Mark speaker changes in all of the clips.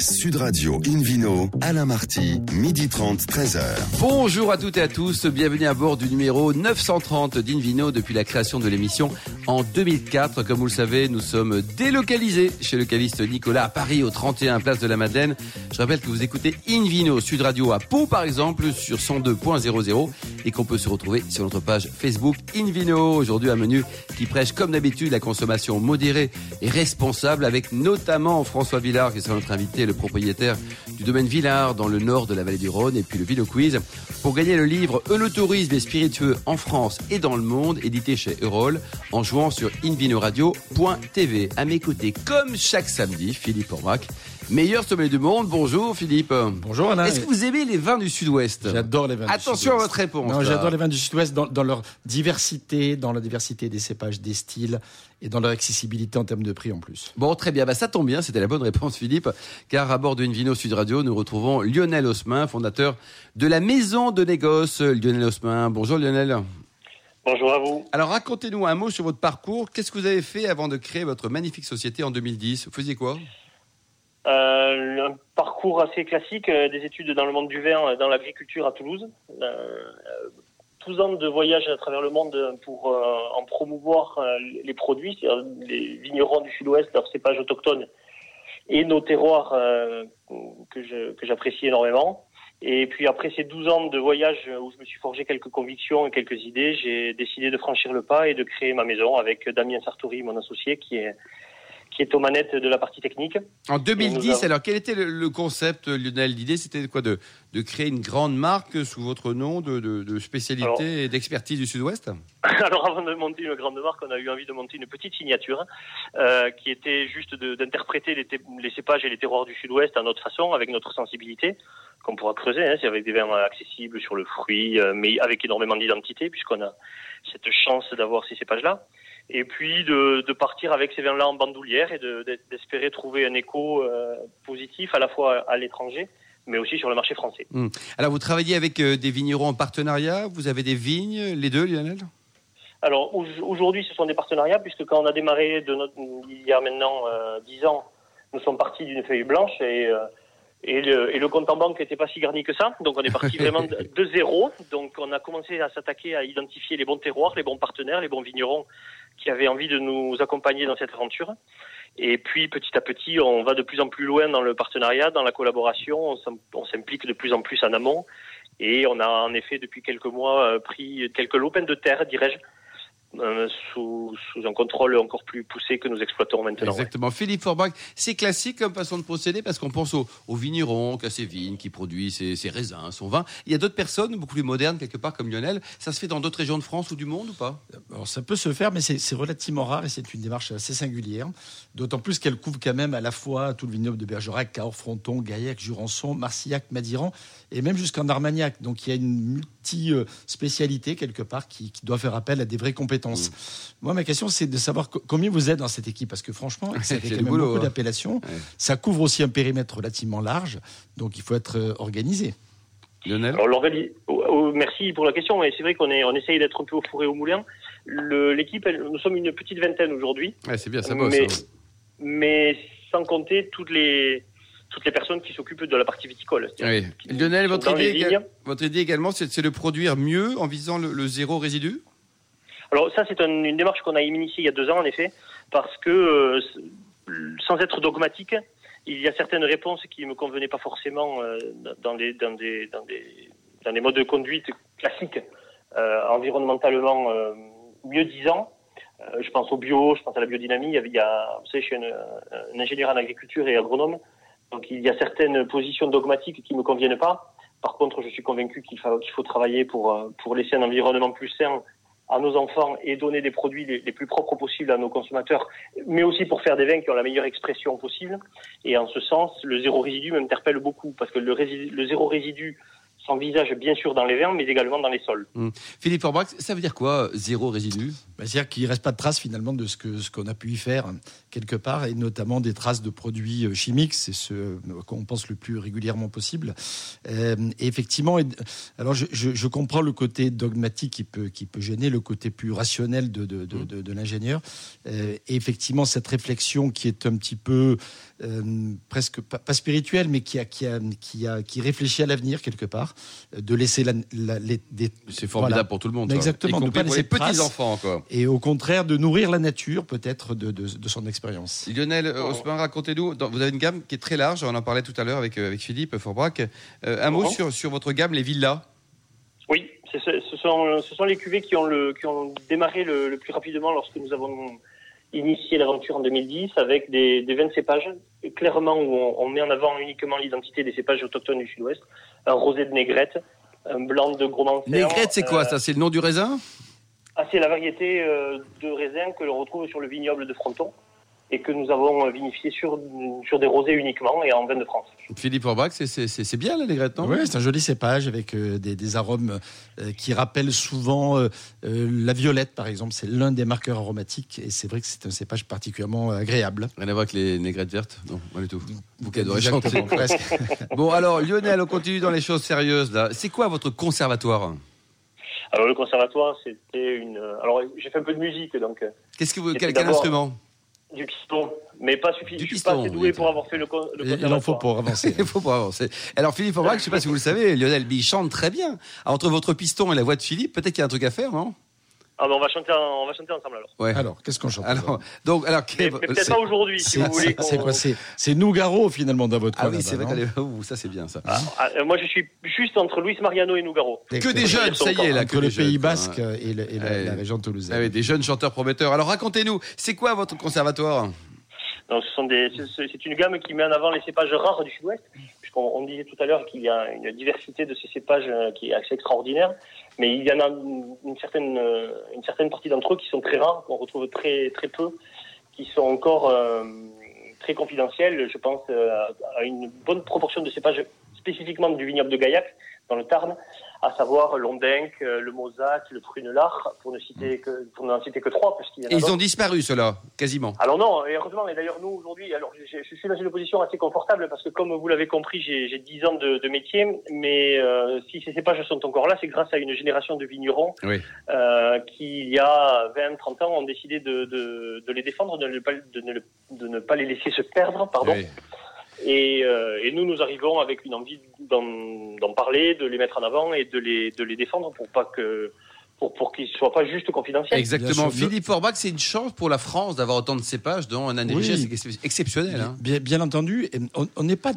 Speaker 1: Sud Radio Invino, Alain Marty, midi 30, 13h.
Speaker 2: Bonjour à toutes et à tous, bienvenue à bord du numéro 930 d'Invino depuis la création de l'émission en 2004. Comme vous le savez, nous sommes délocalisés chez le caviste Nicolas à Paris au 31 Place de la Madeleine. Je rappelle que vous écoutez Invino Sud Radio à Pau par exemple sur 102.00 et qu'on peut se retrouver sur notre page Facebook Invino. Aujourd'hui un menu qui prêche comme d'habitude la consommation modérée et responsable avec notamment François Villard qui sera notre invité le propriétaire du domaine Villard dans le nord de la vallée du Rhône et puis le Vino Quiz pour gagner le livre Eulotourisme et spiritueux en France et dans le monde édité chez Eurol en jouant sur invinoradio.tv. À mes côtés, comme chaque samedi, Philippe Ormac, meilleur sommet du monde. Bonjour Philippe.
Speaker 3: Bonjour Alain.
Speaker 2: Est-ce que vous aimez les vins du Sud-Ouest
Speaker 3: J'adore les vins
Speaker 2: Attention
Speaker 3: du Sud-Ouest.
Speaker 2: à votre réponse.
Speaker 3: J'adore les vins du Sud-Ouest dans, dans leur diversité, dans la diversité des cépages, des styles et dans leur accessibilité en termes de prix en plus.
Speaker 2: Bon, très bien. Bah, ça tombe bien. C'était la bonne réponse, Philippe. Car à bord de Invino Sud Radio, nous retrouvons Lionel Osmin, fondateur de la maison de négoce. Lionel Osmin. Bonjour Lionel.
Speaker 4: Bonjour à vous.
Speaker 2: Alors, racontez-nous un mot sur votre parcours. Qu'est-ce que vous avez fait avant de créer votre magnifique société en 2010 Vous faisiez quoi?
Speaker 4: Un parcours assez classique, euh, des études dans le monde du vin, euh, dans l'agriculture à Toulouse. Euh, euh, 12 ans de voyage à travers le monde pour euh, en promouvoir euh, les produits, les vignerons du sud-ouest, leurs cépages autochtones et nos terroirs euh, que j'apprécie énormément. Et puis après ces 12 ans de voyage où je me suis forgé quelques convictions et quelques idées, j'ai décidé de franchir le pas et de créer ma maison avec Damien Sartori, mon associé, qui est qui est aux manettes de la partie technique.
Speaker 2: En 2010,
Speaker 4: Et nous avons-
Speaker 2: alors quel était le, le concept, Lionel? L'idée, c'était quoi de, de créer une grande marque sous votre nom de, de- de spécialité
Speaker 4: Alors-
Speaker 2: et d'expertise du Sud-Ouest?
Speaker 4: Alors avant de monter une grande marque, on a eu envie de monter une petite signature euh, qui était juste d'interpréter les, cépages et les terroirs du Sud-Ouest à notre façon, avec notre sensibilité, qu'on pourra creuser, hein, c'est avec des vins accessibles sur le fruit, euh, mais avec énormément d'identité, puisqu'on a cette chance d'avoir ces cépages-là. Et puis de, de partir avec ces vins-là en bandoulière et de- d'espérer trouver un écho euh, positif à la fois à l'étranger, mais aussi sur le marché français.
Speaker 2: Alors, vous travaillez avec euh, des vignerons en partenariat? Vous avez des vignes, les deux, Lionel?
Speaker 4: Alors au- aujourd'hui, ce sont des partenariats puisque quand on a démarré de notre, il y a maintenant euh, 10 ans, nous sommes partis d'une feuille blanche et, euh, et, le, et le compte en banque n'était pas si garni que ça. Donc on est parti vraiment de, zéro. Donc on a commencé à s'attaquer à identifier les bons terroirs, les bons partenaires, les bons vignerons qui avaient envie de nous accompagner dans cette aventure. Et puis petit à petit, on va de plus en plus loin dans le partenariat, dans la collaboration. On s'implique de plus en plus en amont. Et on a en effet depuis quelques mois euh, pris quelques lopins de terre, dirais-je, euh, sous, sous un contrôle encore plus poussé que nous exploitons maintenant. ouais.
Speaker 2: Exactement. Philippe Forbach, c'est classique comme façon de procéder parce qu'on pense aux, aux vignerons, qui a ses vignes, qui produit ses, ses raisins, son vin. Il y a d'autres personnes beaucoup plus modernes, quelque part, comme Lionel. Ça se fait dans d'autres régions de France ou du monde ou pas?
Speaker 3: Alors ça peut se faire, mais c'est c'est relativement rare et c'est une démarche assez singulière. D'autant plus qu'elle couvre quand même à la fois tout le vignoble de Bergerac, Cahors, Fronton, Gaillac, Jurançon, Marcillac, Madiran et même jusqu'en Armagnac. Donc il y a une multi-spécialité quelque part qui, qui doit faire appel à des vraies compétences. Moi, ma question, c'est de savoir co- combien vous êtes dans cette équipe parce que franchement,
Speaker 2: C'est
Speaker 3: quand même
Speaker 2: boulot,
Speaker 3: beaucoup
Speaker 2: hein.
Speaker 3: d'appellations.
Speaker 2: Ouais.
Speaker 3: Ça couvre aussi un périmètre relativement large, donc il faut être euh, organisé.
Speaker 2: Lionel
Speaker 4: Alors, oh, oh, merci pour la question. Et c'est vrai qu'on est, on essaye d'être un peu au four et au moulin. L'équipe, nous sommes une petite vingtaine aujourd'hui,
Speaker 2: Ouais, C'est bien, ça bosse.
Speaker 4: mais,
Speaker 2: hein.
Speaker 4: mais sans compter toutes les, toutes les personnes qui s'occupent de la partie viticole. C'est-à-dire
Speaker 2: Oui. Lionel, votre idée,
Speaker 4: vignes.
Speaker 2: votre idée également, c'est de produire mieux en visant le, le zéro résidu?
Speaker 4: Alors ça, c'est un- une démarche qu'on a initiée il y a deux ans, en effet, parce que euh, sans être dogmatique, il y a certaines réponses qui ne me convenaient pas forcément euh, dans, des, dans, des, dans, des, dans des modes de conduite classiques, euh, environnementalement mieux disant. Je pense au bio, je pense à la biodynamie. Il y a- il y a, vous savez, je suis un, un ingénieur en agriculture et agronome, donc il y a certaines positions dogmatiques qui ne me conviennent pas. Par contre, je suis convaincu qu'il faut, faut travailler pour, euh, pour laisser un environnement plus sain à nos enfants et donner des produits les, les plus propres possibles à nos consommateurs, mais aussi pour faire des vins qui ont la meilleure expression possible. Et en ce sens, le zéro résidu m'interpelle beaucoup parce que le, résidu- le zéro résidu s'envisage bien sûr dans les vins, mais également dans les sols.
Speaker 2: Philippe Forbach, ça veut dire quoi, euh, zéro résidu?
Speaker 3: Bah, C'est-à-dire qu'il ne reste pas de traces finalement de ce que ce qu'on a pu y faire quelque part, et notamment des traces de produits euh, chimiques, c'est ce qu'on pense le plus régulièrement possible. Euh, et effectivement, et- alors je, je- je comprends le côté dogmatique qui peut, qui peut gêner, le côté plus rationnel de, de, de, de- de l'ingénieur. Euh, et effectivement, cette réflexion qui est un petit peu euh, presque pas, pas spirituelle, mais qui a, qui a, qui a, qui réfléchit à l'avenir quelque part, euh, de laisser la, la- les, des-
Speaker 2: C'est formidable
Speaker 3: voilà.
Speaker 2: pour tout le monde.
Speaker 3: Exactement, de pas
Speaker 2: pour
Speaker 3: laisser
Speaker 2: les
Speaker 3: de traces.
Speaker 2: petits enfants encore.
Speaker 3: et au contraire de nourrir la nature peut-être de, de, de son expérience.
Speaker 2: Lionel euh, Haussmann, racontez-nous, dans- vous avez une gamme qui est très large, on en parlait tout à l'heure avec, avec Philippe Forbrac. Euh, un mot sur, sur votre gamme, les villas.
Speaker 4: Oui, c'est ce, ce sont, ce sont les cuvées qui ont, le, qui ont démarré le, le plus rapidement lorsque nous avons initié l'aventure en 2010 avec des, des 20 cépages, clairement où on, on met en avant uniquement l'identité des cépages autochtones du sud-ouest, un rosé de négrette, un blanc de gros.
Speaker 2: Négrette, c'est quoi
Speaker 4: euh,
Speaker 2: ça C'est le nom du raisin?
Speaker 4: Ah, C'est la variété euh, de raisin que l'on retrouve sur le vignoble de Fronton et que nous avons vinifié sur, sur des rosés uniquement et en vin de France.
Speaker 2: Philippe Forbrac, c'est- c'est c'est- c'est bien la négrette, non?
Speaker 3: Oui, c'est un joli cépage avec euh, des, des arômes euh, qui rappellent souvent euh, euh, la violette, par exemple. C'est l'un des marqueurs aromatiques et c'est vrai que c'est un cépage particulièrement agréable.
Speaker 2: Rien à voir avec les négrettes vertes? Non, pas du tout. Vous
Speaker 3: presque.
Speaker 2: Bon, alors Lionel, on continue dans les choses sérieuses. là. C'est quoi votre conservatoire?
Speaker 4: Alors le conservatoire, c'était une... Alors j'ai fait un peu de musique, donc
Speaker 2: Qu'est-ce que vous, quel, quel instrument?
Speaker 4: Du piston, mais pas suffisant.
Speaker 2: Du
Speaker 4: Je suis pas
Speaker 2: piston,
Speaker 4: assez doué pour avoir fait le, le
Speaker 3: Et Il en faut pour avancer.
Speaker 2: Il faut pas avancer. Alors Philippe Forbrac, je ne sais pas si vous le savez, Lionel il chante très bien. Entre votre piston et la voix de Philippe, peut-être qu'il y a un truc à faire, non?
Speaker 4: Ah ben on va chanter, en- on va chanter ensemble alors.
Speaker 2: Ouais.
Speaker 3: Alors, qu'est-ce qu'on chante
Speaker 2: Alors, donc, alors,
Speaker 4: Mais,
Speaker 2: quel-
Speaker 4: mais peut-être
Speaker 2: c'est-
Speaker 4: pas aujourd'hui, si
Speaker 3: C'est
Speaker 4: vous voulez.
Speaker 3: c'est- quoi C'est c'est Nougaro finalement dans votre
Speaker 2: Ah
Speaker 3: coin,
Speaker 2: oui, c'est vrai est... Ouh, ça c'est bien ça.
Speaker 4: Ah, euh, moi je suis juste entre Luis Mariano et Nougaro.
Speaker 2: Que des jeunes, ça y est là, que
Speaker 3: Entre le
Speaker 2: jeunes,
Speaker 3: Pays
Speaker 2: quoi.
Speaker 3: Basque et, le- et la,
Speaker 2: Ouais.
Speaker 3: la région toulousaine.
Speaker 2: Ah oui, des jeunes chanteurs prometteurs. Alors racontez-nous, c'est quoi votre conservatoire?
Speaker 4: Donc ce sont des, c'est c'est une gamme qui met en avant les cépages rares du sud-ouest, puisqu'on on disait tout à l'heure qu'il y a une diversité de ces cépages euh, qui est assez extraordinaire, mais il y en a une, certaine, euh, une certaine partie d'entre eux qui sont très rares, qu'on retrouve très, très peu, qui sont encore euh, très confidentiels. Je pense euh, à une bonne proportion de cépages spécifiquement du vignoble de Gaillac, dans le Tarn, à savoir l'Ondenc, euh, le Mosaque, le Prunelard, pour ne citer que, pour n'en citer que trois, parce qu'il y en a
Speaker 2: ils ont disparu ceux-là, quasiment.
Speaker 4: Alors non, et heureusement, et d'ailleurs nous aujourd'hui, alors je, je suis dans une position assez confortable parce que comme vous l'avez compris, j'ai j'ai 10 ans de, de métier, mais euh, si ces cépages sont encore là, c'est grâce à une génération de vignerons
Speaker 2: Oui.
Speaker 4: euh, qui, il y a 20, 30 ans, ont décidé de, de, de les défendre, de ne, pas, de, ne, de ne pas les laisser se perdre, pardon.
Speaker 2: Oui.
Speaker 4: Et, euh, et nous, nous arrivons avec une envie d'en parler, de les mettre en avant et de les, de les défendre pour pas que pour, pour qu'ils soient pas juste confidentiels.
Speaker 2: Exactement. Philippe Forbach, c'est une chance pour la France d'avoir autant de cépages dans un année
Speaker 3: Oui.
Speaker 2: richesse ex- exceptionnelle. hein.
Speaker 3: Bien, bien entendu, on n'est pas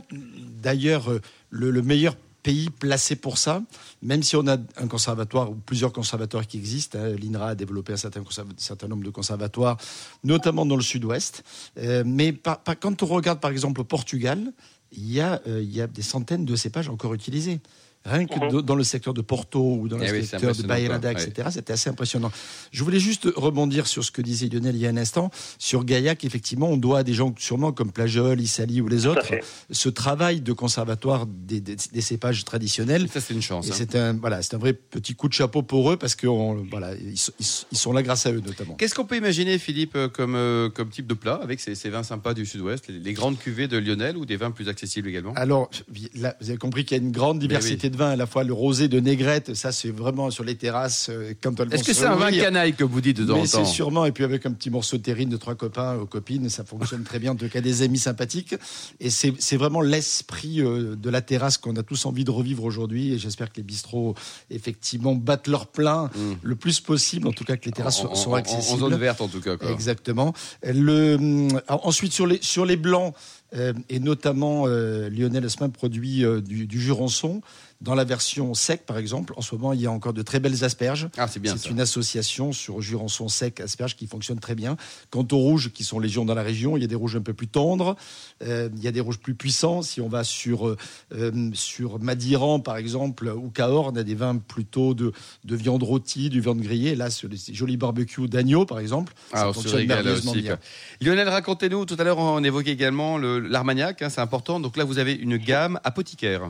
Speaker 3: d'ailleurs le, le meilleur pays placé pour ça, même si on a un conservatoire ou plusieurs conservatoires qui existent. hein. L'INRA a développé un certain, nombre de conservatoires, notamment dans le sud-ouest. Euh, mais quand on regarde par exemple au Portugal, il y, a, euh, il y a des centaines de cépages encore utilisés. Rien que
Speaker 4: Mhm.
Speaker 3: dans le secteur de Porto ou dans le
Speaker 2: Eh oui, c'est
Speaker 3: secteur de Bayrada, etc., c'était assez impressionnant. Je voulais juste rebondir sur ce que disait Lionel il y a un instant. Sur Gaillac, effectivement, on doit à des gens sûrement comme Plageol, Issali ou les autres ce travail de conservatoire des, des- des cépages traditionnels.
Speaker 2: Et ça, c'est une chance. Hein.
Speaker 3: c'est un, voilà, c'est un vrai petit coup de chapeau pour eux parce que on- voilà, ils, sont- ils là grâce à eux notamment.
Speaker 2: Qu'est-ce qu'on peut imaginer, Philippe, euh, comme, euh, comme type de plat avec ces, ces vins sympas du sud-ouest, les, les grandes cuvées de Lionel ou des vins plus accessibles également?
Speaker 3: Alors, là, vous avez compris qu'il y a une grande diversité de vins, à la fois le rosé de négrette, ça c'est vraiment sur les terrasses euh, quand elles vont
Speaker 2: Est-ce que c'est un vin canaille que vous dites de temps
Speaker 3: Mais c'est sûrement, et puis avec un petit morceau de terrine de trois copains ou copines, ça fonctionne très bien, en tout cas des amis sympathiques. Et c'est vraiment l'esprit euh, de la terrasse qu'on a tous envie de revivre aujourd'hui. Et j'espère que les bistrots, effectivement, battent leur plein
Speaker 2: Mm.
Speaker 3: le plus possible, en tout cas que les terrasses
Speaker 2: en,
Speaker 3: sont-
Speaker 2: en-
Speaker 3: accessibles.
Speaker 2: En zone verte, en tout cas. Quoi.
Speaker 3: Exactement. Le, alors, ensuite, sur les, sur les blancs, et notamment euh, Lionel Esmin produit euh, du, du Jurançon. Dans la version sec, par exemple, en ce moment, il y a encore de très belles asperges.
Speaker 2: Ah, c'est bien
Speaker 3: C'est une association sur Jurançon sec, asperges qui fonctionne très bien. Quant aux rouges qui sont légion dans la région, il y a des rouges un peu plus tendres, euh, il y a des rouges plus puissants. Si on va sur, euh, euh, sur Madiran, par exemple, ou Cahors, on a des vins plutôt de, de viande rôtie, de viande grillée. Là, sur les jolis barbecues d'agneau, par exemple,
Speaker 2: Ah,
Speaker 3: ça fonctionne merveilleusement
Speaker 2: aussi.
Speaker 3: bien.
Speaker 2: quoi. Lionel, racontez-nous, tout à l'heure on évoquait également le- l'Armagnac, hein, c'est important. Donc là vous avez une gamme apothicaire.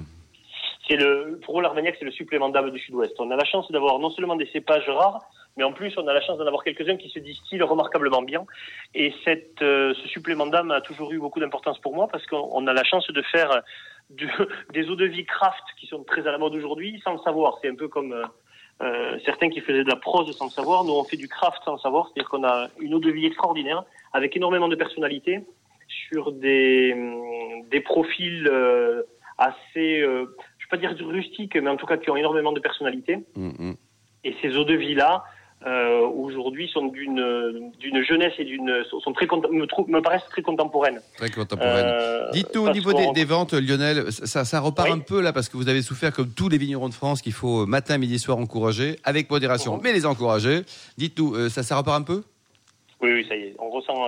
Speaker 4: C'est le, pour l'Armagnac, c'est le supplément d'âme du Sud-Ouest. On a la chance d'avoir non seulement des cépages rares, mais en plus, on a la chance d'en avoir quelques-uns qui se distillent remarquablement bien. Et euh, ce supplément d'âme a toujours eu beaucoup d'importance pour moi parce qu'on on a la chance de faire des eaux de vie craft qui sont très à la mode aujourd'hui sans le savoir. C'est un peu comme euh, euh, certains qui faisaient de la prose sans le savoir. Nous, on fait du craft sans le savoir, c'est-à-dire qu'on a une eau de vie extraordinaire avec énormément de personnalité. Sur des, des profils euh, assez, euh, je ne vais pas dire rustiques, mais en tout cas qui ont énormément de personnalité.
Speaker 2: Hum, hum.
Speaker 4: Et ces eaux de vie-là, euh, aujourd'hui, sont d'une d'une jeunesse et d'une sont très me, trou- me paraissent très contemporaines.
Speaker 2: Très contemporaine.
Speaker 4: Euh,
Speaker 2: Dites-nous au niveau des, ventes, Lionel, ça, ça repart
Speaker 4: Oui.
Speaker 2: un peu là parce que vous avez souffert comme tous les vignerons de France qu'il faut matin, midi, soir encourager, avec modération, mais les encourager. Dites-nous, ça, ça repart un peu?
Speaker 4: Oui, oui, ça y est. On ressent,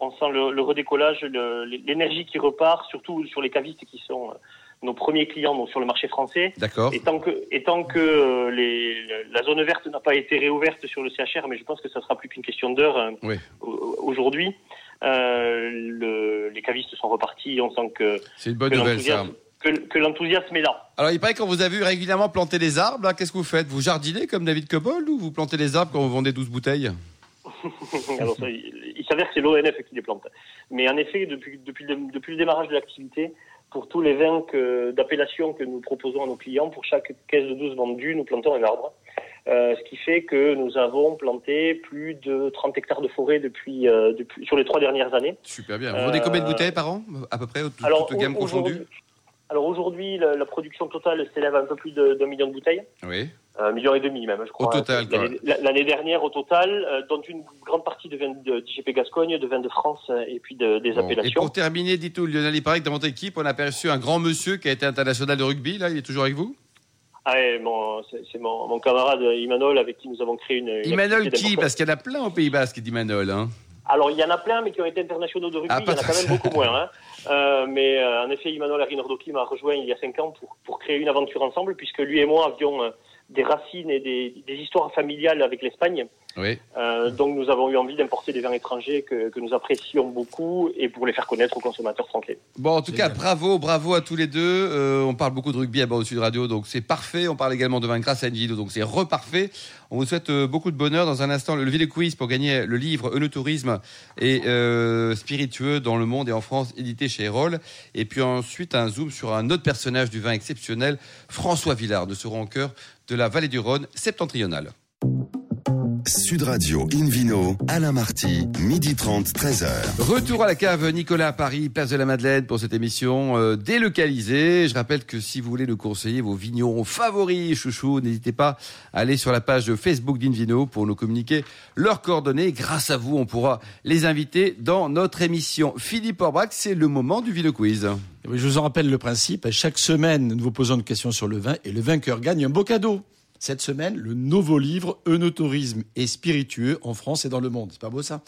Speaker 4: on sent le, le redécollage, l'énergie qui repart, surtout sur les cavistes qui sont euh, nos premiers clients donc sur le marché français.
Speaker 2: D'accord.
Speaker 4: Et tant que, et tant que euh, les, la zone verte n'a pas été réouverte sur le CHR, mais je pense que ça sera plus qu'une question d'heure euh,
Speaker 2: Oui.
Speaker 4: aujourd'hui, euh, le- les cavistes sont repartis. On sent que,
Speaker 2: C'est une bonne nouvelle ça.
Speaker 4: que, que l'enthousiasme est là.
Speaker 2: Alors il paraît qu'on vous a vu régulièrement planter des arbres, qu'est-ce que vous faites? Vous jardinez comme David Cobol ou vous plantez des arbres quand vous vendez 12 bouteilles?
Speaker 4: Alors, ça, s'avère que c'est l'ONF qui les plante. Mais en effet, depuis, depuis, le, depuis le démarrage de l'activité, pour tous les vins d'appellation que nous proposons à nos clients, pour chaque caisse de 12 vendue, nous plantons un arbre. Euh, ce qui fait que nous avons planté plus de 30 hectares de forêt depuis, euh, depuis, sur les trois dernières années.
Speaker 2: Super bien. Vous vendez combien de
Speaker 4: Euh,
Speaker 2: bouteilles par an À peu près, toute,
Speaker 4: Alors,
Speaker 2: toute gamme confondue
Speaker 4: Alors aujourd'hui, la, la production totale s'élève à un peu plus d'un million de bouteilles.
Speaker 2: Oui.
Speaker 4: Un million et demi même, je crois.
Speaker 2: Au total, quoi.
Speaker 4: L'année dernière, au total, euh, dont une grande partie de vins de d'IGP Gascogne, de vins de France euh, et puis de- des
Speaker 2: Bon. Et
Speaker 4: appellations.
Speaker 2: pour terminer, dites-nous, Lionel, il paraît que dans votre équipe, on a aperçu un grand monsieur qui a été international de rugby, là, il est toujours avec vous?
Speaker 4: Ah ouais, bon, c'est mon, mon camarade Imanol avec qui nous avons créé une. une
Speaker 2: Imanol qui? Parce qu'il y en a plein au Pays Basque, dit Manol. Hein.
Speaker 4: Alors, il y en a plein, mais qui ont été internationaux de rugby.
Speaker 2: Ah,
Speaker 4: il y en a quand même beaucoup moins. Hein. Euh, mais euh, en effet, Imanol Arinordoki m'a rejoint il y a cinq ans pour, pour créer une aventure ensemble, puisque lui et moi avions euh, des racines et des, des histoires familiales avec l'Espagne.
Speaker 2: Oui.
Speaker 4: Euh, donc, nous avons eu envie d'importer des vins étrangers que, que nous apprécions beaucoup et pour les faire connaître aux consommateurs français.
Speaker 2: Bon, en tout cas, bravo, bravo à tous les deux. Euh, on parle beaucoup de rugby à bord de Sud Radio, donc c'est parfait. On parle également de vin grâce à Envido, donc c'est reparfait. On vous souhaite euh, beaucoup de bonheur. Dans un instant, le de quiz pour gagner le livre Eunotourisme et euh, spiritueux dans le monde et en France, édité chez Erol. Et puis ensuite, un zoom sur un autre personnage du vin exceptionnel, François Villard, de ce cœur de la vallée du Rhône septentrionale.
Speaker 1: Sud Radio Invino, Alain Marty, midi 30, 13h.
Speaker 2: Retour à la cave Nicolas à Paris, place de la Madeleine pour cette émission euh, délocalisée. Je rappelle que si vous voulez nous conseiller vos vignerons favoris, chouchou, n'hésitez pas à aller sur la page Facebook d'Invino pour nous communiquer leurs coordonnées. Grâce à vous, on pourra les inviter dans notre émission. Philippe Orbach, c'est le moment du Vino Quiz.
Speaker 3: Je vous en rappelle le principe. Chaque semaine, nous vous posons une question sur le vin et le vainqueur gagne un beau cadeau. Cette semaine, le nouveau livre Eunotourisme et spiritueux en France et dans le monde. C'est pas beau ça?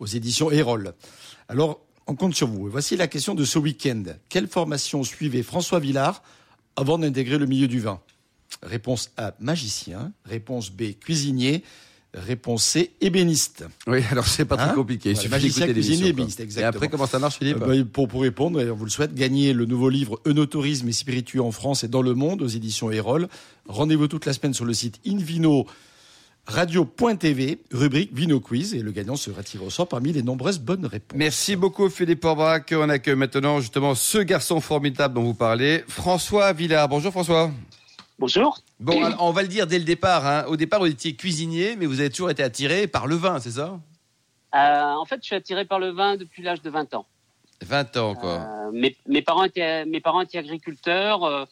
Speaker 3: Aux éditions Erol. Alors, on compte sur vous. Voici la question de ce week-end. Quelle formation suivait François Villard avant d'intégrer le milieu du vin? Réponse A, magicien. Réponse B, cuisinier. Réponse C, ébéniste.
Speaker 2: Oui, alors c'est pas
Speaker 3: Hein
Speaker 2: très compliqué. Il
Speaker 3: Voilà,
Speaker 2: suffit
Speaker 3: magicien, cuisinier, ébéniste,
Speaker 2: Et
Speaker 3: exactement.
Speaker 2: après, comment ça marche, Philippe
Speaker 3: Euh, bah, pour, pour répondre, et on vous le souhaite, gagner le nouveau livre Eunotourisme et spiritueux en France et dans le monde aux éditions Erol. Rendez-vous toute la semaine sur le site Invino radio.tv, rubrique Vino Quiz, et le gagnant sera tiré au sort parmi les nombreuses bonnes réponses.
Speaker 2: Merci beaucoup Philippe Orbach. On accueille maintenant justement ce garçon formidable dont vous parlez, François Villard. Bonjour François.
Speaker 4: Bonjour.
Speaker 2: Bon, alors, on va le dire dès le départ. hein. Au départ, vous étiez cuisinier, mais vous avez toujours été attiré par le vin, c'est ça?
Speaker 5: Euh, en fait, je suis attiré par le vin depuis l'âge de 20 ans.
Speaker 2: 20 ans, quoi.
Speaker 5: Euh, mes, mes parents étaient, mes parents étaient agriculteurs. euh,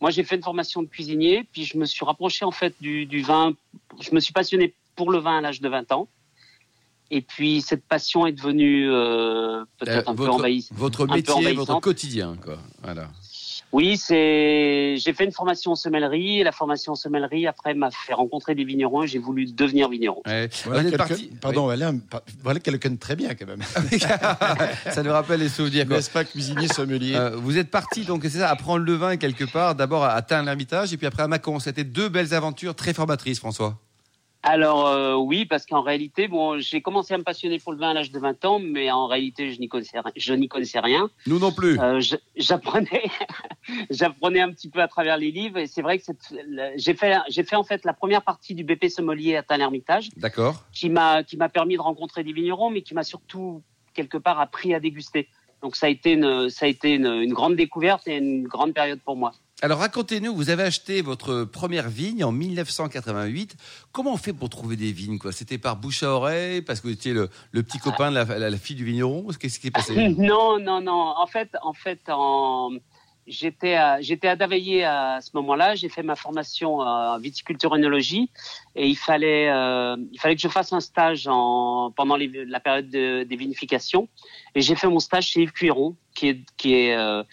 Speaker 5: moi, j'ai fait une formation de cuisinier, puis je me suis rapproché en fait du, du vin. Je me suis passionné pour le vin à l'âge de 20 ans. Et puis cette passion est devenue euh, peut-être un peu
Speaker 2: votre,
Speaker 5: envahissante.
Speaker 2: votre
Speaker 5: un peu
Speaker 2: métier, votre quotidien, quoi. Voilà.
Speaker 5: Oui, c'est. J'ai fait une formation en semellerie et la formation en semellerie après m'a fait rencontrer des vignerons et j'ai voulu devenir vigneron.
Speaker 2: Ouais.
Speaker 3: Voilà
Speaker 2: Vous êtes
Speaker 3: quelqu'un-
Speaker 2: parti-
Speaker 3: Pardon, Alain, pa- voilà quelqu'un de très bien quand même.
Speaker 2: Oui. ça nous rappelle les souvenirs.
Speaker 3: N'est-ce pas cuisinier, sommelier?
Speaker 2: Euh, vous êtes parti, donc c'est ça, apprendre le vin quelque part, d'abord à atteindre l'Ermitage et puis après à Mâcon. C'était deux belles aventures très formatrices, François.
Speaker 5: Alors euh, oui, parce qu'en réalité, bon, j'ai commencé à me passionner pour le vin à l'âge de 20 ans, mais en réalité, je n'y connaissais, ri- je n'y connaissais rien.
Speaker 2: Nous non plus.
Speaker 5: Euh, j'apprenais, j'apprenais un petit peu à travers les livres, et c'est vrai que j'ai fait, j'ai fait en fait la première partie du BP sommelier à Tain-l'Hermitage,
Speaker 2: D'accord.
Speaker 5: qui m'a, qui m'a permis de rencontrer des vignerons, mais qui m'a surtout quelque part appris à déguster. Donc ça a été une, ça a été une, une grande découverte et une grande période pour moi.
Speaker 2: Alors racontez-nous, vous avez acheté votre première vigne en 1988. Comment on fait pour trouver des vignes C'était par bouche à oreille parce que vous étiez le, petit copain de la, fille du vigneron? Qu'est-ce qui est passé?
Speaker 5: Non, non, non. En fait, en fait. J'étais à, j'étais à à ce moment-là. J'ai fait ma formation en viticulture et il fallait, euh, il fallait que je fasse un stage en, pendant la période de, des vinifications. Et j'ai fait mon stage chez Yves Cuiron, qui est, qui est, euh,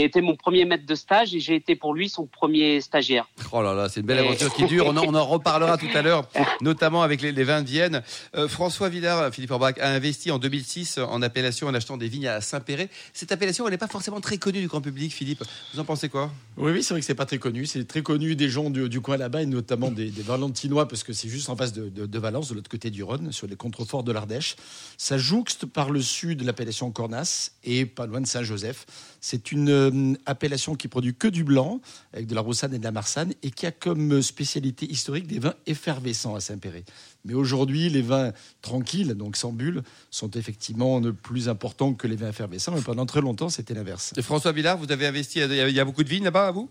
Speaker 5: qui a été mon premier maître de stage et j'ai été pour lui son premier stagiaire.
Speaker 2: Oh là là, c'est une belle aventure qui dure. On en, on en, reparlera tout à l'heure, notamment avec les, les, vins de Vienne. Euh, François Villard, Philippe Orbach, a investi en 2006 en appellation en achetant des vignes à Saint-Péret. Cette appellation, elle n'est pas forcément très connue du grand public, Philippe. Vous en pensez quoi?
Speaker 3: Oui, oui, c'est vrai que c'est pas très connu. C'est très connu des gens du, du coin là-bas et notamment des, des, Valentinois parce que c'est juste en face de, de, de, Valence, de l'autre côté du Rhône, sur les contreforts de l'Ardèche. Ça jouxte par le sud l'appellation Cornas et pas loin de Saint-Joseph. C'est une appellation qui produit que du blanc, avec de la roussanne et de la marsanne, et qui a comme spécialité historique des vins effervescents à Saint-Péret. Mais aujourd'hui, les vins tranquilles, donc sans bulles, sont effectivement plus importants que les vins effervescents. Mais pendant très longtemps, c'était l'inverse.
Speaker 2: François Villard, vous avez investi, il y a beaucoup de vignes là-bas à vous?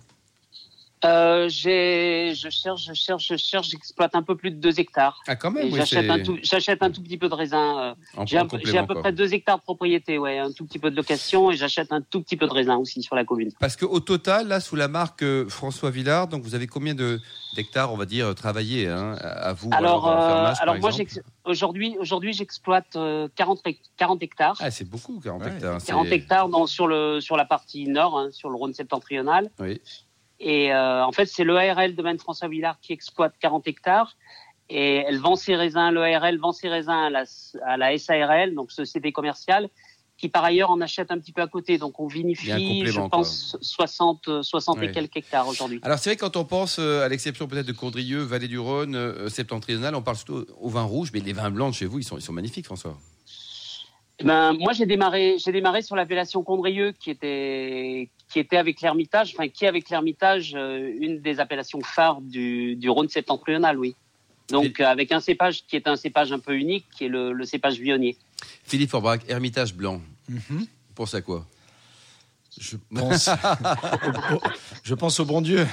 Speaker 5: Euh, je cherche, je cherche, je cherche, j'exploite un peu plus de 2 hectares.
Speaker 2: Ah, quand même, oui,
Speaker 5: J'achète un, tout, un tout petit peu de raisin. Euh, j'ai à peu près 2 hectares de propriété, ouais, un tout petit peu de location et j'achète un tout petit peu de raisin aussi sur la commune.
Speaker 2: Parce qu'au total, là, sous la marque euh, François Villard, donc vous avez combien d'hectares, on va dire, travaillés hein, à vous
Speaker 5: Alors, alors, alors moi, aujourd'hui, aujourd'hui, j'exploite 40, 40 hectares.
Speaker 2: Ah, c'est beaucoup, 40 ouais. hectares.
Speaker 5: 40 hectares dans, sur, le, sur la partie nord, hein, sur le Rhône septentrional.
Speaker 2: Oui.
Speaker 5: Et euh, en fait, c'est l'EARL Domaine François Villard qui exploite 40 hectares. Et elle vend ses raisins, l'EARL vend ses raisins à la, à la SARL, donc Société Commerciale, qui par ailleurs en achète un petit peu à côté. Donc on vinifie, je pense, quoi. 60, 60 ouais. et quelques hectares aujourd'hui.
Speaker 2: Alors c'est vrai quand on pense, euh, à l'exception peut-être de Condrieu, Vallée du Rhône, euh, septentrional, on parle surtout au vin rouge, mais les vins blancs chez vous, ils sont, ils sont magnifiques, François.
Speaker 5: Ben, moi, j'ai démarré, j'ai démarré sur l'appellation Condrieu, qui était, qui était avec l'Ermitage, enfin, qui est avec l'Ermitage, euh, une des appellations phares du, du Rhône septentrional, oui. Donc, avec un cépage qui est un cépage un peu unique, qui est le, le cépage vionnier.
Speaker 2: Philippe Forbrac, Hermitage blanc. Mm -hmm. Pour ça quoi?
Speaker 3: Je pense, au, au, je pense au bon Dieu,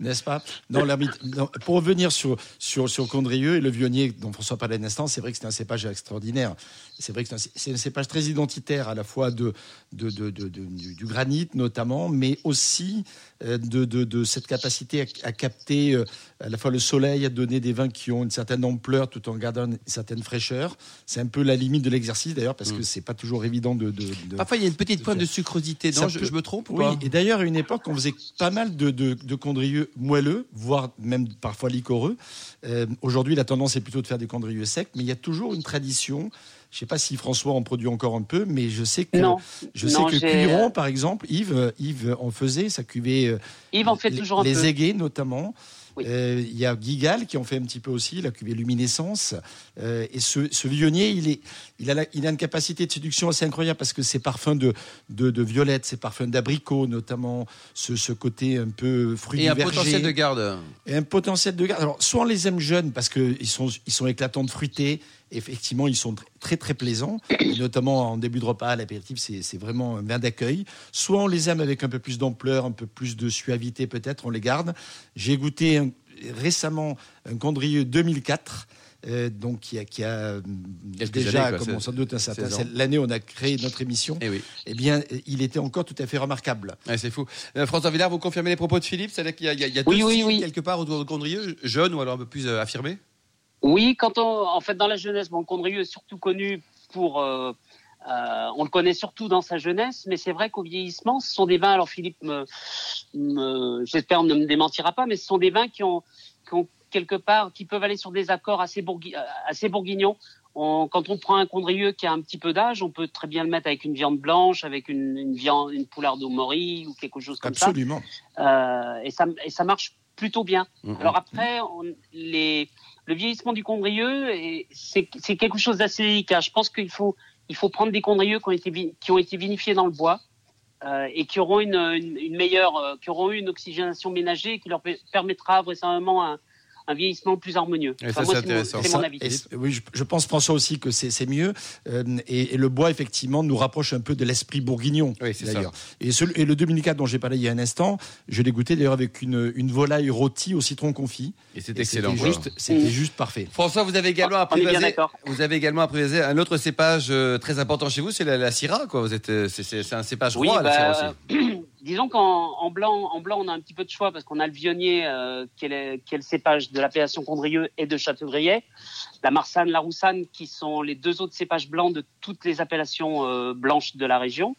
Speaker 3: n'est-ce pas? Non, non, Pour revenir sur, sur, sur Condrieu et le vionnier dont François parlait un instant, c'est vrai que c'est un cépage extraordinaire. C'est vrai que c'est un, un, cépage très identitaire à la fois de, de, de, de du, du, granit notamment, mais aussi euh, de, cette capacité à, à, capter euh, à la fois le soleil, à donner des vins qui ont une certaine ampleur tout en gardant une certaine fraîcheur. C'est un peu la limite de l'exercice d'ailleurs parce mmh. que c'est pas toujours évident de,
Speaker 2: Parfois il y a une petite pointe de sucrosité. Non, je, je, me trompe ou
Speaker 3: Oui,
Speaker 2: pas
Speaker 3: et d'ailleurs à une époque on faisait pas mal de, de, de condrieux moelleux, voire même parfois liquoreux. Euh, Aujourd'hui la tendance est plutôt de faire des condrieux secs, mais il y a toujours une tradition. Je ne sais pas si François en produit encore un peu, mais je sais que
Speaker 5: non.
Speaker 3: je sais
Speaker 5: non,
Speaker 3: que Cuiron, par exemple, Yves, Yves en faisait, sa cuvée.
Speaker 5: Yves en fait toujours
Speaker 3: les,
Speaker 5: un
Speaker 3: les aiguets notamment. Il oui. euh, y a Guigal qui en fait un petit peu aussi, la cuvée Luminescence. Euh, et ce, ce vionnier, il, est, il, a la, il a une capacité de séduction assez incroyable parce que ses parfums de, de, de violette, ses parfums d'abricot, notamment ce, ce, côté un peu fruit
Speaker 2: Et
Speaker 3: du
Speaker 2: un
Speaker 3: verger.
Speaker 2: potentiel de garde.
Speaker 3: Et un potentiel de garde. Alors, soit on les aime jeunes parce qu'ils sont, ils sont éclatants de fruité. Effectivement, ils sont très très plaisants, et notamment en début de repas, à l'apéritif, c'est vraiment un vin d'accueil. Soit on les aime avec un peu plus d'ampleur, un peu plus de suavité peut-être, on les garde. J'ai goûté un, récemment un Condrieu 2004. Euh, donc qui a, qui a déjà,
Speaker 2: années,
Speaker 3: comme on s'en doute, un certain l'année où on a créé notre émission.
Speaker 2: Eh, oui.
Speaker 3: eh bien, il était encore tout à fait remarquable.
Speaker 2: Ouais, c'est fou. Euh, François Villard, vous confirmez les propos de Philippe? C'est-à-dire qu'il y a, il y a,
Speaker 5: oui,
Speaker 2: deux
Speaker 5: oui, oui.
Speaker 2: quelque part autour de Condrieu, jeune ou alors un peu plus euh, affirmé?
Speaker 5: Oui, quand on, en fait, dans la jeunesse, bon, Condrieu est surtout connu pour. Euh, euh, on le connaît surtout dans sa jeunesse, mais c'est vrai qu'au vieillissement, ce sont des vins. Alors Philippe, me, me, j'espère ne me démentira pas, mais ce sont des vins qui ont, qui ont quelque part, qui peuvent aller sur des accords assez, bourgui, assez bourguignons. On, quand on prend un condrieux qui a un petit peu d'âge, on peut très bien le mettre avec une viande blanche, avec une, une viande, une poularde au mori ou quelque chose comme
Speaker 3: Absolument.
Speaker 5: ça. Euh, et ça. Et ça marche plutôt bien. Mmh. Alors après, on, les, le vieillissement du condrieux, c'est quelque chose d'assez délicat. Je pense qu'il faut il faut prendre des condrieux qui ont été, qui ont été vinifiés dans le bois euh, et qui auront une, une, une meilleure, euh, qui auront eu une oxygénation ménagée qui leur permettra vraisemblablement un, un vieillissement plus harmonieux.
Speaker 2: Et ça,
Speaker 5: moi,
Speaker 2: c'est
Speaker 5: c'est mon-
Speaker 2: intéressant.
Speaker 5: c'est mon avis.
Speaker 3: et oui, je, je pense François aussi que c'est c'est mieux. Euh, et, et le bois effectivement nous rapproche un peu de l'esprit bourguignon.
Speaker 2: Oui, c'est
Speaker 3: d'ailleurs. Et, et le 2004 dont j'ai parlé il y a un instant, je l'ai goûté d'ailleurs avec une, une volaille rôtie au citron confit.
Speaker 2: Et c'est
Speaker 3: Et
Speaker 2: excellent.
Speaker 3: C'était
Speaker 2: quoi.
Speaker 3: juste, c'était
Speaker 5: Mm.
Speaker 3: juste parfait.
Speaker 2: François, vous avez également
Speaker 5: bien
Speaker 2: apprivoisé, vous avez également apprivoisé un autre cépage euh, très important chez vous, c'est la, la Syrah, quoi. Vous êtes, euh, c'est, c'est- c'est un cépage
Speaker 5: Oui,
Speaker 2: roi, la
Speaker 5: bah,
Speaker 2: Syrah aussi.
Speaker 5: disons qu'en en blanc, on a un petit peu de choix parce qu'on a le vionnier, euh, qui, est le, cépage de l'appellation Condrieu et de Châteaubriet, la Marsanne, la Roussanne, qui sont les deux autres cépages blancs de toutes les appellations euh, blanches de la région.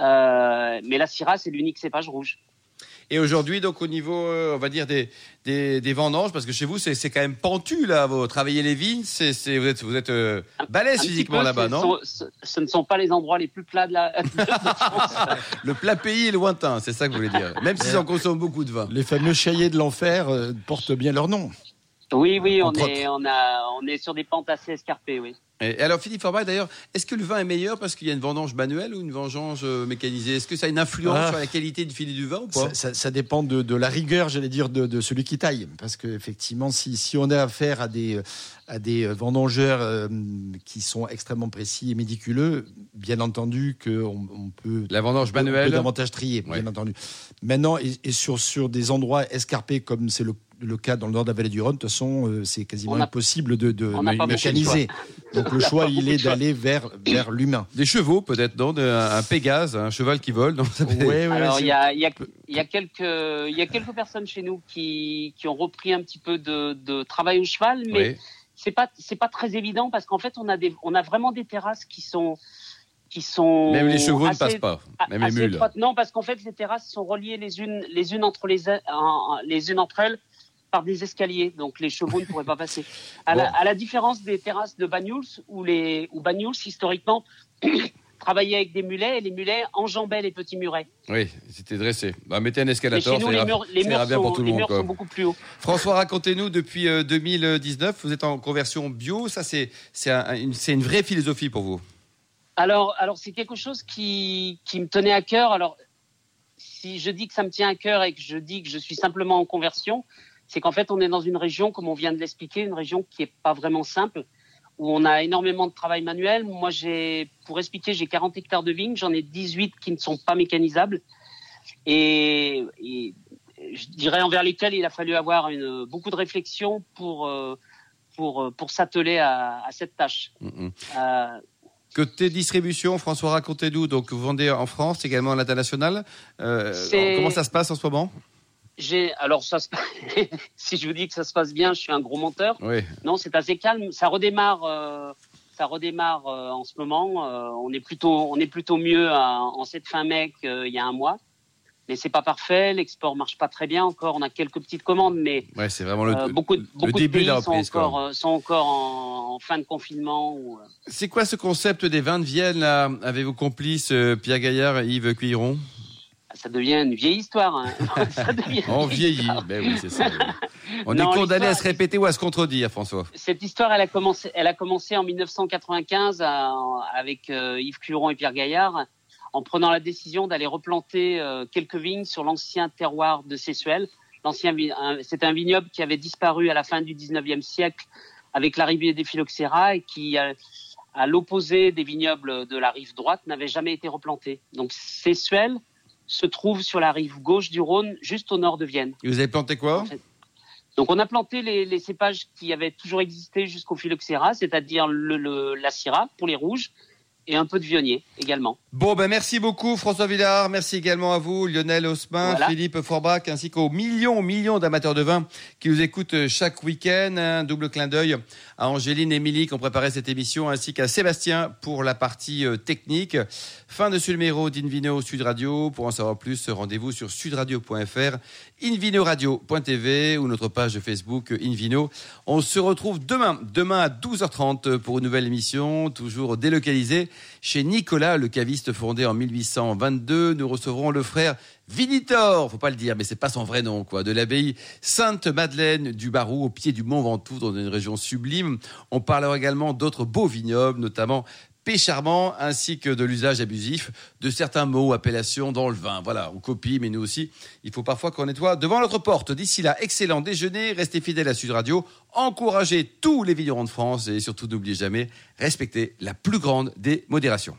Speaker 5: Euh, mais la Syrah, c'est l'unique cépage rouge.
Speaker 2: Et aujourd'hui, donc au niveau, euh, on va dire des des, des vendanges, parce que chez vous, c'est, c'est quand même pentu là. Vous travaillez les vignes, c'est, c'est vous êtes vous êtes euh, balèze
Speaker 5: Un
Speaker 2: physiquement
Speaker 5: peu,
Speaker 2: là-bas,
Speaker 5: ce
Speaker 2: non
Speaker 5: sont- ce, ce ne sont pas les endroits les plus plats de la. de France.
Speaker 2: Le plat pays est lointain, c'est ça que vous voulez dire. Même s'ils en consomment beaucoup de vin.
Speaker 3: Les fameux chaillés de l'enfer euh, portent bien leur nom.
Speaker 5: oui, oui, on
Speaker 3: Entre
Speaker 5: est, on a, on est sur des pentes assez escarpées, oui.
Speaker 2: Et alors Philippe Forbach, d'ailleurs, est-ce que le vin est meilleur parce qu'il y a une vendange manuelle ou une vendange euh, mécanisée? Est-ce que ça a une influence
Speaker 3: Ah.
Speaker 2: sur la qualité du filet du vin ou pas?
Speaker 3: Ça, ça- ça dépend de, de la rigueur, j'allais dire, de, de celui qui taille. Parce qu'effectivement, si, si on a affaire à des, à des vendangeurs euh, qui sont extrêmement précis et médiculeux, bien entendu qu'on on peut,
Speaker 2: La vendange
Speaker 3: on peut
Speaker 2: manuelle
Speaker 3: davantage trier,
Speaker 2: Ouais.
Speaker 3: bien entendu. Maintenant, et, et sur, sur des endroits escarpés comme c'est le, le cas dans le nord de la vallée du Rhône, de toute façon, euh, c'est quasiment
Speaker 5: a-
Speaker 3: impossible de, mécaniser. Donc le choix, il est d'aller vers, vers l'humain.
Speaker 2: Des chevaux, peut-être, non? Un, un Pégase, un cheval qui vole. Peut-
Speaker 3: Ouais, ouais,
Speaker 5: Alors, il y a, il y, a, y, a quelques, il y a quelques personnes chez nous qui, qui ont repris un petit peu de, de travail au cheval, mais
Speaker 2: Oui.
Speaker 5: c'est pas, c'est pas très évident parce qu'en fait, on a, des, on a vraiment des terrasses qui sont. Qui sont
Speaker 2: Même les chevaux ne passent pas, même les mules.
Speaker 5: étroites. Non, parce qu'en fait, les terrasses sont reliées les unes, les unes entre les, les unes entre elles par des escaliers, donc les chevaux ne pourraient pas passer. À, la,
Speaker 2: Bon.
Speaker 5: à la différence des terrasses de Banyuls, où les, où Banyuls historiquement travaillait avec des mulets et les mulets enjambaient les petits murets.
Speaker 2: Oui, c'était dressé. Bah, mettez un escalator,
Speaker 5: nous,
Speaker 2: ça
Speaker 5: les murs, les
Speaker 2: ça ira
Speaker 5: murs
Speaker 2: bien pour
Speaker 5: sont,
Speaker 2: tout le
Speaker 5: les
Speaker 2: monde.
Speaker 5: murs sont beaucoup plus hauts.
Speaker 2: François, racontez-nous, depuis euh, 2019, vous êtes en conversion bio. Ça, c'est un- une, une vraie philosophie pour vous?
Speaker 5: Alors, alors c'est quelque chose qui, qui me tenait à cœur. Alors, si je dis que ça me tient à cœur et que je dis que je suis simplement en conversion, c'est qu'en fait, on est dans une région, comme on vient de l'expliquer, une région qui est pas vraiment simple, où on a énormément de travail manuel. Moi, j'ai, pour expliquer, j'ai 40 hectares de vignes, j'en ai 18 qui ne sont pas mécanisables. Et, et je dirais envers lesquels il a fallu avoir une, beaucoup de réflexion pour, euh, pour, pour s'atteler à, à cette tâche.
Speaker 2: Mm, mm.
Speaker 5: Euh,
Speaker 2: Côté distribution, François, racontez-nous. Donc, vous vendez en France, également à l'international. Euh, comment ça se passe en ce moment?
Speaker 5: J'ai alors ça se... si je vous dis que ça se passe bien, je suis un gros menteur.
Speaker 2: Oui.
Speaker 5: Non, c'est assez calme. Ça redémarre. euh, ça redémarre euh, en ce moment. Euh, on est plutôt, on est plutôt mieux à- en cette fin mai qu'il y a un mois. Mais c'est pas parfait. L'export marche pas très bien encore. On a quelques petites commandes, mais
Speaker 2: Ouais, c'est vraiment le,
Speaker 5: beaucoup, de-
Speaker 2: le
Speaker 5: beaucoup de pays
Speaker 2: de la
Speaker 5: sont
Speaker 2: reprise.
Speaker 5: encore, sont encore en, en fin de confinement. Ou,
Speaker 2: C'est quoi ce concept des vins de Vienne là, avec vos complices Pierre Gaillard et Yves Cuilleron?
Speaker 5: Ça devient une vieille histoire. hein. Ça devient une
Speaker 2: On vieillit.
Speaker 5: histoire.
Speaker 2: Ben oui, c'est ça. On
Speaker 5: Non,
Speaker 2: est condamné à se répéter ou à se contredire, François.
Speaker 5: Cette histoire, elle a commencé, elle a commencé en 1995 à- avec euh, Yves Curon et Pierre Gaillard, en prenant la décision d'aller replanter euh, quelques vignes sur l'ancien terroir de Sessuel. L'ancien, c'était un vignoble qui avait disparu à la fin du 19e siècle avec l'arrivée des phylloxéra et qui, euh, à l'opposé des vignobles de la rive droite, n'avait jamais été replanté. Donc Sessuel se trouve sur la rive gauche du Rhône, juste au nord de Vienne.
Speaker 2: Et vous avez planté quoi?
Speaker 5: Donc on a planté les, les cépages qui avaient toujours existé jusqu'au phylloxéra, c'est-à-dire le, le- la syrah pour les rouges et un peu de vionnier également.
Speaker 2: Bon, ben merci beaucoup François Villard. Merci également à vous, Lionel Haussmann,
Speaker 5: Voilà.
Speaker 2: Philippe Forbach, ainsi qu'aux millions, millions d'amateurs de vin qui nous écoutent chaque week-end. Un double clin d'œil à Angéline et Émilie qui ont préparé cette émission, ainsi qu'à Sébastien pour la partie euh, technique. Fin de ce numéro d'Invino Sud Radio. Pour en savoir plus, rendez-vous sur sudradio.fr, invinoradio.tv ou notre page de Facebook Invino. On se retrouve demain, demain à 12h30 pour une nouvelle émission, toujours délocalisée chez Nicolas, le caviste fondé en 1822. Nous recevrons le frère Vinitor, faut pas le dire, mais c'est pas son vrai nom, quoi, de l'abbaye Sainte-Madeleine du Barou, au pied du Mont Ventoux, dans une région sublime. On parlera également d'autres beaux vignobles, notamment pécharmant ainsi que de l'usage abusif de certains mots, appellations dans le vin. Voilà, on copie, mais nous aussi, il faut parfois qu'on nettoie devant notre porte. D'ici là, excellent déjeuner, restez fidèles à Sud Radio, encouragez tous les vignerons de France et surtout n'oubliez jamais, respectez la plus grande des modérations.